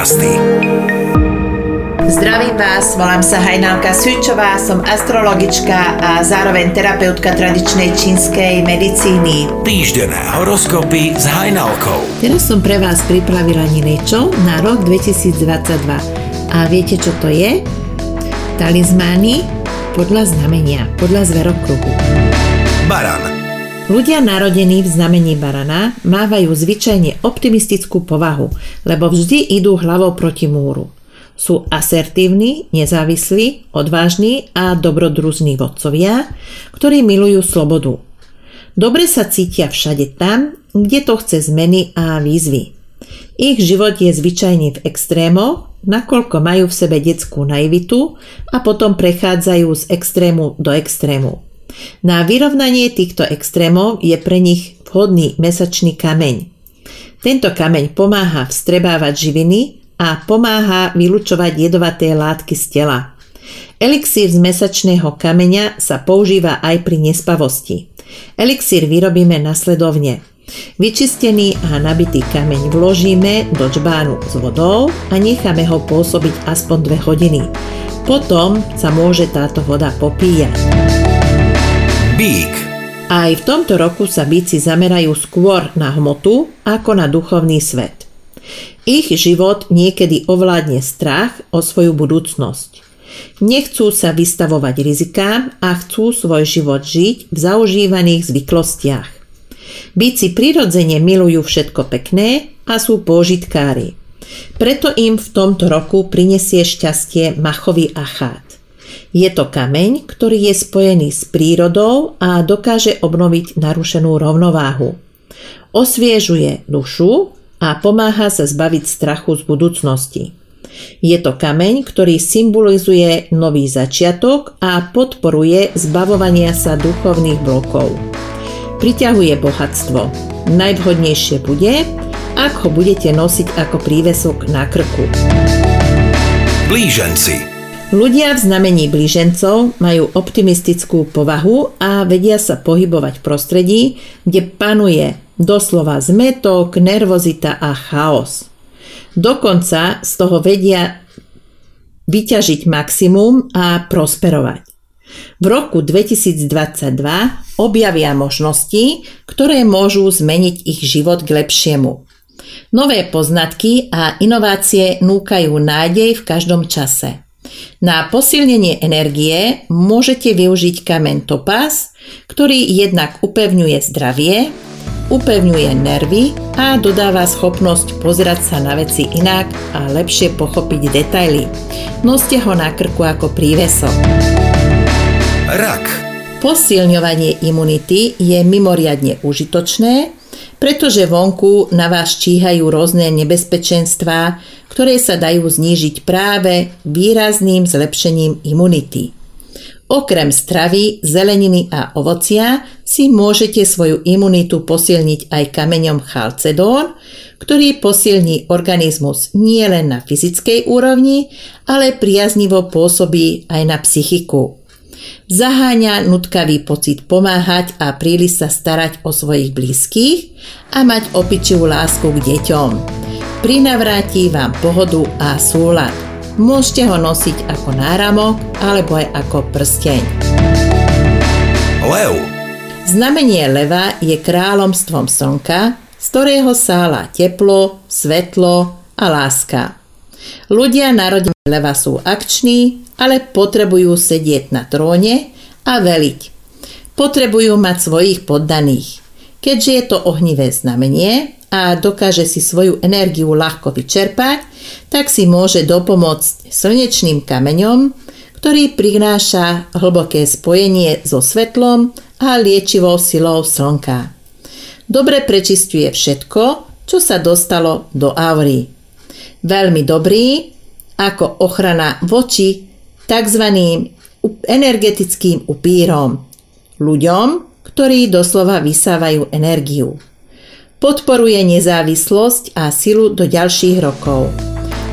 podcasty. Zdravím vás, volám sa Hajnalka Sučová, som astrologička a zároveň terapeutka tradičnej čínskej medicíny. Týždené horoskopy s Hajnalkou. Teraz som pre vás pripravila niečo na rok 2022. A viete, čo to je? Talizmány podľa znamenia, podľa zverokruhu. Baran. Ľudia narodení v znamení barana mávajú zvyčajne optimistickú povahu, lebo vždy idú hlavou proti múru. Sú asertívni, nezávislí, odvážni a dobrodružní vodcovia, ktorí milujú slobodu. Dobre sa cítia všade tam, kde to chce zmeny a výzvy. Ich život je zvyčajne v extrémoch, nakoľko majú v sebe detskú naivitu a potom prechádzajú z extrému do extrému. Na vyrovnanie týchto extrémov je pre nich vhodný mesačný kameň. Tento kameň pomáha vstrebávať živiny a pomáha vylučovať jedovaté látky z tela. Elixír z mesačného kameňa sa používa aj pri nespavosti. Elixír vyrobíme nasledovne. Vyčistený a nabitý kameň vložíme do čbánu s vodou a necháme ho pôsobiť aspoň 2 hodiny. Potom sa môže táto voda popíjať. Bík. Aj v tomto roku sa bíci zamerajú skôr na hmotu ako na duchovný svet. Ich život niekedy ovládne strach o svoju budúcnosť. Nechcú sa vystavovať rizikám a chcú svoj život žiť v zaužívaných zvyklostiach. Bíci prirodzene milujú všetko pekné a sú požitkári. Preto im v tomto roku prinesie šťastie machový achát. Je to kameň, ktorý je spojený s prírodou a dokáže obnoviť narušenú rovnováhu. Osviežuje dušu a pomáha sa zbaviť strachu z budúcnosti. Je to kameň, ktorý symbolizuje nový začiatok a podporuje zbavovania sa duchovných blokov. Priťahuje bohatstvo. Najvhodnejšie bude, ak ho budete nosiť ako prívesok na krku. Blíženci. Ľudia v znamení blížencov majú optimistickú povahu a vedia sa pohybovať v prostredí, kde panuje doslova zmetok, nervozita a chaos. Dokonca z toho vedia vyťažiť maximum a prosperovať. V roku 2022 objavia možnosti, ktoré môžu zmeniť ich život k lepšiemu. Nové poznatky a inovácie núkajú nádej v každom čase. Na posilnenie energie môžete využiť kameň topaz, ktorý jednak upevňuje zdravie, upevňuje nervy a dodáva schopnosť pozerať sa na veci inak a lepšie pochopiť detaily. Noste ho na krku ako prívesok. Rak. Posilňovanie imunity je mimoriadne užitočné, pretože vonku na vás číhajú rôzne nebezpečenstvá, ktoré sa dajú znížiť práve výrazným zlepšením imunity. Okrem stravy, zeleniny a ovocia si môžete svoju imunitu posilniť aj kameňom chalcedón, ktorý posilní organizmus nielen na fyzickej úrovni, ale priaznivo pôsobí aj na psychiku. Zaháňa nutkavý pocit pomáhať a príliš sa starať o svojich blízkych a mať opičivú lásku k deťom. Prinavráti vám pohodu a súlad. Môžete ho nosiť ako náramok alebo aj ako prsteň. Lev. Znamenie leva je kráľomstvom slnka, z ktorého sála teplo, svetlo a láska. Ľudia narodení leva sú akční, ale potrebujú sedieť na tróne a veliť. Potrebujú mať svojich poddaných. Keďže je to ohnivé znamenie a dokáže si svoju energiu ľahko vyčerpať, tak si môže dopomôcť slnečným kameňom, ktorý prináša hlboké spojenie so svetlom a liečivou silou slnka. Dobre prečistuje všetko, čo sa dostalo do aury. Veľmi dobrý ako ochrana voči tzv. energetickým upírom, ľuďom, ktorí doslova vysávajú energiu. Podporuje nezávislosť a silu do ďalších rokov.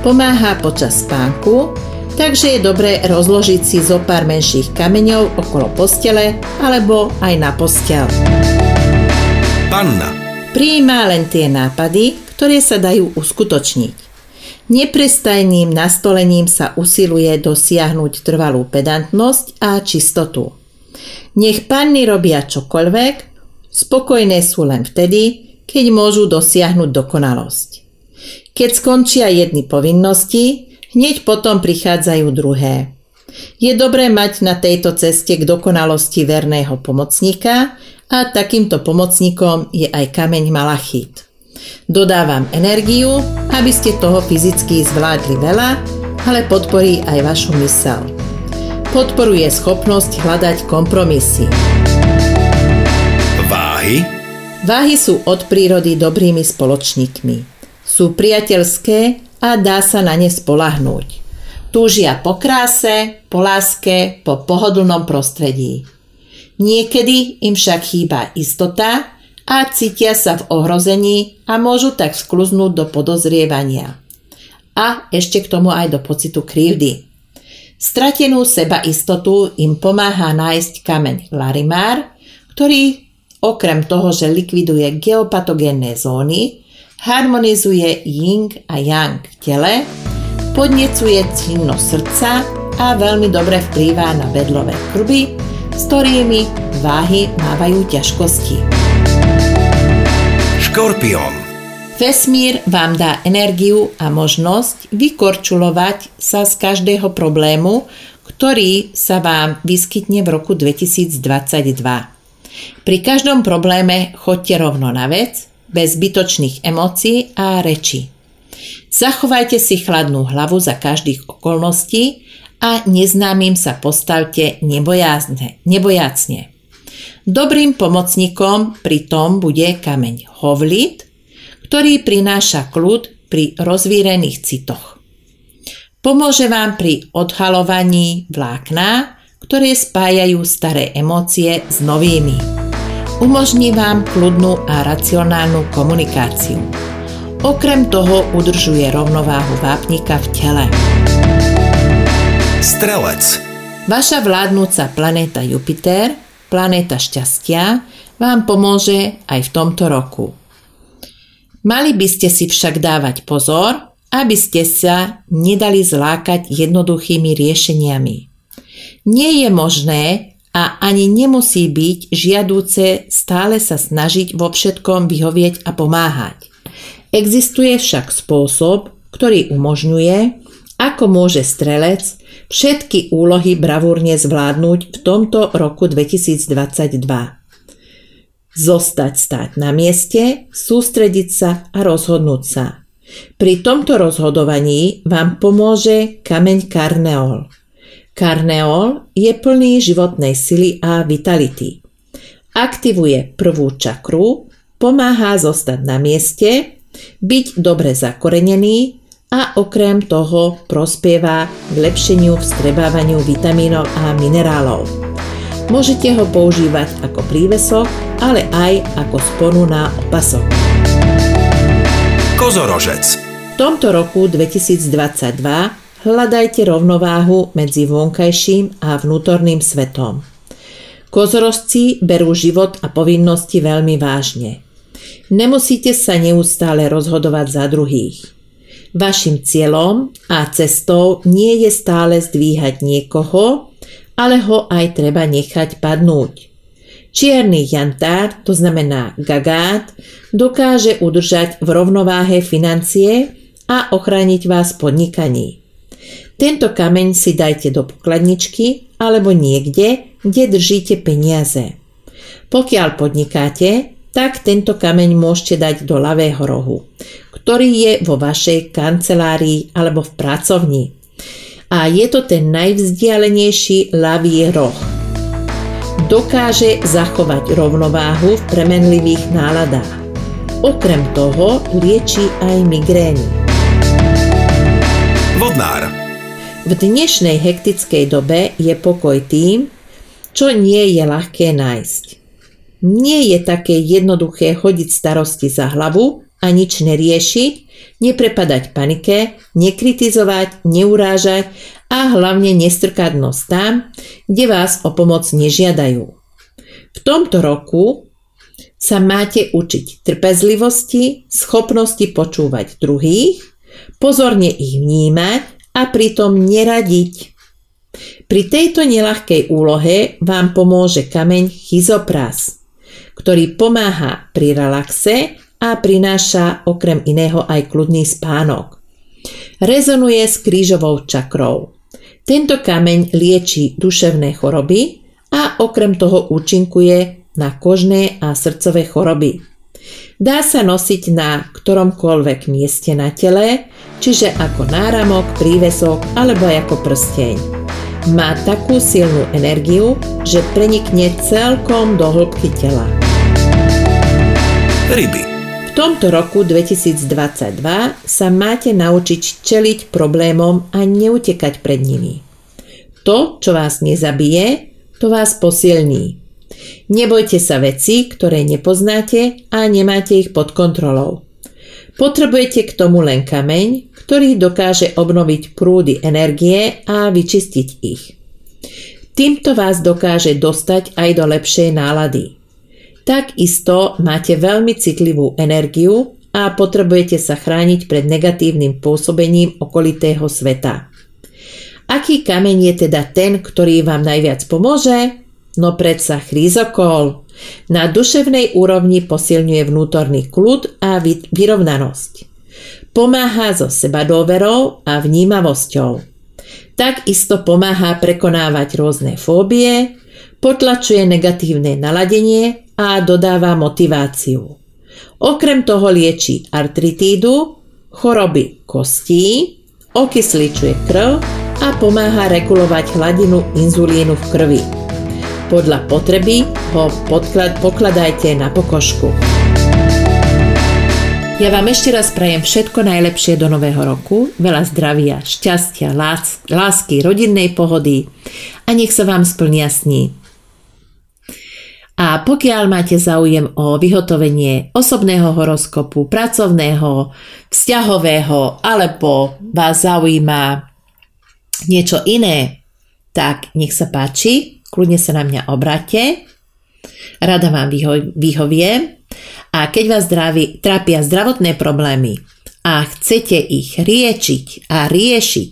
Pomáha počas spánku, takže je dobré rozložiť si zo pár menších kameňov okolo postele alebo aj na postel. Panna. Prijíma len tie nápady, ktoré sa dajú uskutočniť. Neprestajným nastolením sa usiluje dosiahnuť trvalú pedantnosť a čistotu. Nech panny robia čokoľvek, spokojné sú len vtedy, keď môžu dosiahnuť dokonalosť. Keď skončia jedny povinnosti, hneď potom prichádzajú druhé. Je dobré mať na tejto ceste k dokonalosti verného pomocníka a takýmto pomocníkom je aj kameň malachít. Dodávam energiu, aby ste toho fyzicky zvládli veľa, ale podporí aj vašu mysel. Podporuje schopnosť hľadať kompromisy. Váhy Váhy sú od prírody dobrými spoločníkmi. Sú priateľské a dá sa na ne spolahnúť. Túžia po kráse, po láske, po pohodlnom prostredí. Niekedy im však chýba istota a cítia sa v ohrození a môžu tak skluznúť do podozrievania. A ešte k tomu aj do pocitu krivdy. Stratenú seba istotu im pomáha nájsť kameň Larimár, ktorý Okrem toho, že likviduje geopatogénne zóny, harmonizuje yin a yang v tele, podnecuje činnosť srdca a veľmi dobre vplýva na vedlové krby, s ktorými váhy mávajú ťažkosti. Škorpión Vesmír vám dá energiu a možnosť vykorčulovať sa z každého problému, ktorý sa vám vyskytne v roku 2022. Pri každom probléme choďte rovno na vec, bez zbytočných emócií a reči. Zachovajte si chladnú hlavu za každých okolností a neznámym sa postavte nebojázne, nebojacne. Dobrým pomocníkom pri tom bude kameň hovlit, ktorý prináša kľud pri rozvírených citoch. Pomôže vám pri odhalovaní vlákna, ktoré spájajú staré emócie s novými. Umožní vám kľudnú a racionálnu komunikáciu. Okrem toho udržuje rovnováhu vápnika v tele. Strelec Vaša vládnúca planéta Jupiter, planéta šťastia, vám pomôže aj v tomto roku. Mali by ste si však dávať pozor, aby ste sa nedali zlákať jednoduchými riešeniami. Nie je možné a ani nemusí byť žiadúce stále sa snažiť vo všetkom vyhovieť a pomáhať. Existuje však spôsob, ktorý umožňuje, ako môže strelec všetky úlohy bravúrne zvládnuť v tomto roku 2022. Zostať stáť na mieste, sústrediť sa a rozhodnúť sa. Pri tomto rozhodovaní vám pomôže kameň karneol – Karneol je plný životnej sily a vitality. Aktivuje prvú čakru, pomáha zostať na mieste, byť dobre zakorenený a okrem toho prospieva k lepšeniu vstrebávaniu vitamínov a minerálov. Môžete ho používať ako prívesok, ale aj ako sponu na opasok. Kozorožec V tomto roku 2022 hľadajte rovnováhu medzi vonkajším a vnútorným svetom. Kozorozci berú život a povinnosti veľmi vážne. Nemusíte sa neustále rozhodovať za druhých. Vašim cieľom a cestou nie je stále zdvíhať niekoho, ale ho aj treba nechať padnúť. Čierny jantár, to znamená gagát, dokáže udržať v rovnováhe financie a ochrániť vás podnikaní. Tento kameň si dajte do pokladničky alebo niekde, kde držíte peniaze. Pokiaľ podnikáte, tak tento kameň môžete dať do ľavého rohu, ktorý je vo vašej kancelárii alebo v pracovni. A je to ten najvzdialenejší ľavý roh. Dokáže zachovať rovnováhu v premenlivých náladách. Okrem toho lieči aj migrény. Vodnár v dnešnej hektickej dobe je pokoj tým, čo nie je ľahké nájsť. Nie je také jednoduché chodiť starosti za hlavu a nič neriešiť, neprepadať panike, nekritizovať, neurážať a hlavne nestrkať nos tam, kde vás o pomoc nežiadajú. V tomto roku sa máte učiť trpezlivosti, schopnosti počúvať druhých, pozorne ich vnímať a pritom neradiť. Pri tejto nelahkej úlohe vám pomôže kameň chyzopras, ktorý pomáha pri relaxe a prináša okrem iného aj kľudný spánok. Rezonuje s krížovou čakrou. Tento kameň lieči duševné choroby a okrem toho účinkuje na kožné a srdcové choroby. Dá sa nosiť na ktoromkoľvek mieste na tele, čiže ako náramok, prívesok alebo ako prsteň. Má takú silnú energiu, že prenikne celkom do hĺbky tela. Ryby. Tomto roku 2022 sa máte naučiť čeliť problémom a neutekať pred nimi. To, čo vás nezabije, to vás posilní. Nebojte sa veci, ktoré nepoznáte a nemáte ich pod kontrolou. Potrebujete k tomu len kameň, ktorý dokáže obnoviť prúdy energie a vyčistiť ich. Týmto vás dokáže dostať aj do lepšej nálady. Takisto máte veľmi citlivú energiu a potrebujete sa chrániť pred negatívnym pôsobením okolitého sveta. Aký kameň je teda ten, ktorý vám najviac pomôže? No predsa chrízokol. Na duševnej úrovni posilňuje vnútorný kľud a vyrovnanosť. Pomáha so sebadôverou a vnímavosťou. Takisto pomáha prekonávať rôzne fóbie, potlačuje negatívne naladenie a dodáva motiváciu. Okrem toho lieči artritídu, choroby kostí, okysličuje krv a pomáha regulovať hladinu inzulínu v krvi. Podľa potreby ho podklad, pokladajte na pokožku. Ja vám ešte raz prajem všetko najlepšie do nového roku, veľa zdravia, šťastia, lás, lásky, rodinnej pohody a nech sa vám splnia sní. A pokiaľ máte záujem o vyhotovenie osobného horoskopu, pracovného, vzťahového, alebo vás zaujíma niečo iné, tak nech sa páči, kľudne sa na mňa obráte, rada vám vyho- vyhoviem. A keď vás zdraví, trápia zdravotné problémy a chcete ich riečiť a riešiť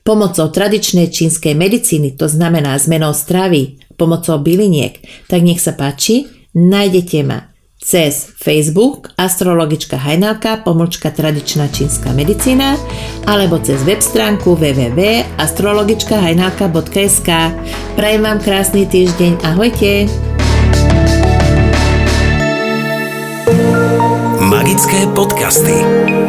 pomocou tradičnej čínskej medicíny, to znamená zmenou stravy, pomocou byliniek, tak nech sa páči, nájdete ma cez Facebook astrologička Hajnalka, pomlčka tradičná čínska medicína alebo cez web stránku www.astrologičkahajnalka.sk Prajem vám krásny týždeň, ahojte! Magické podcasty.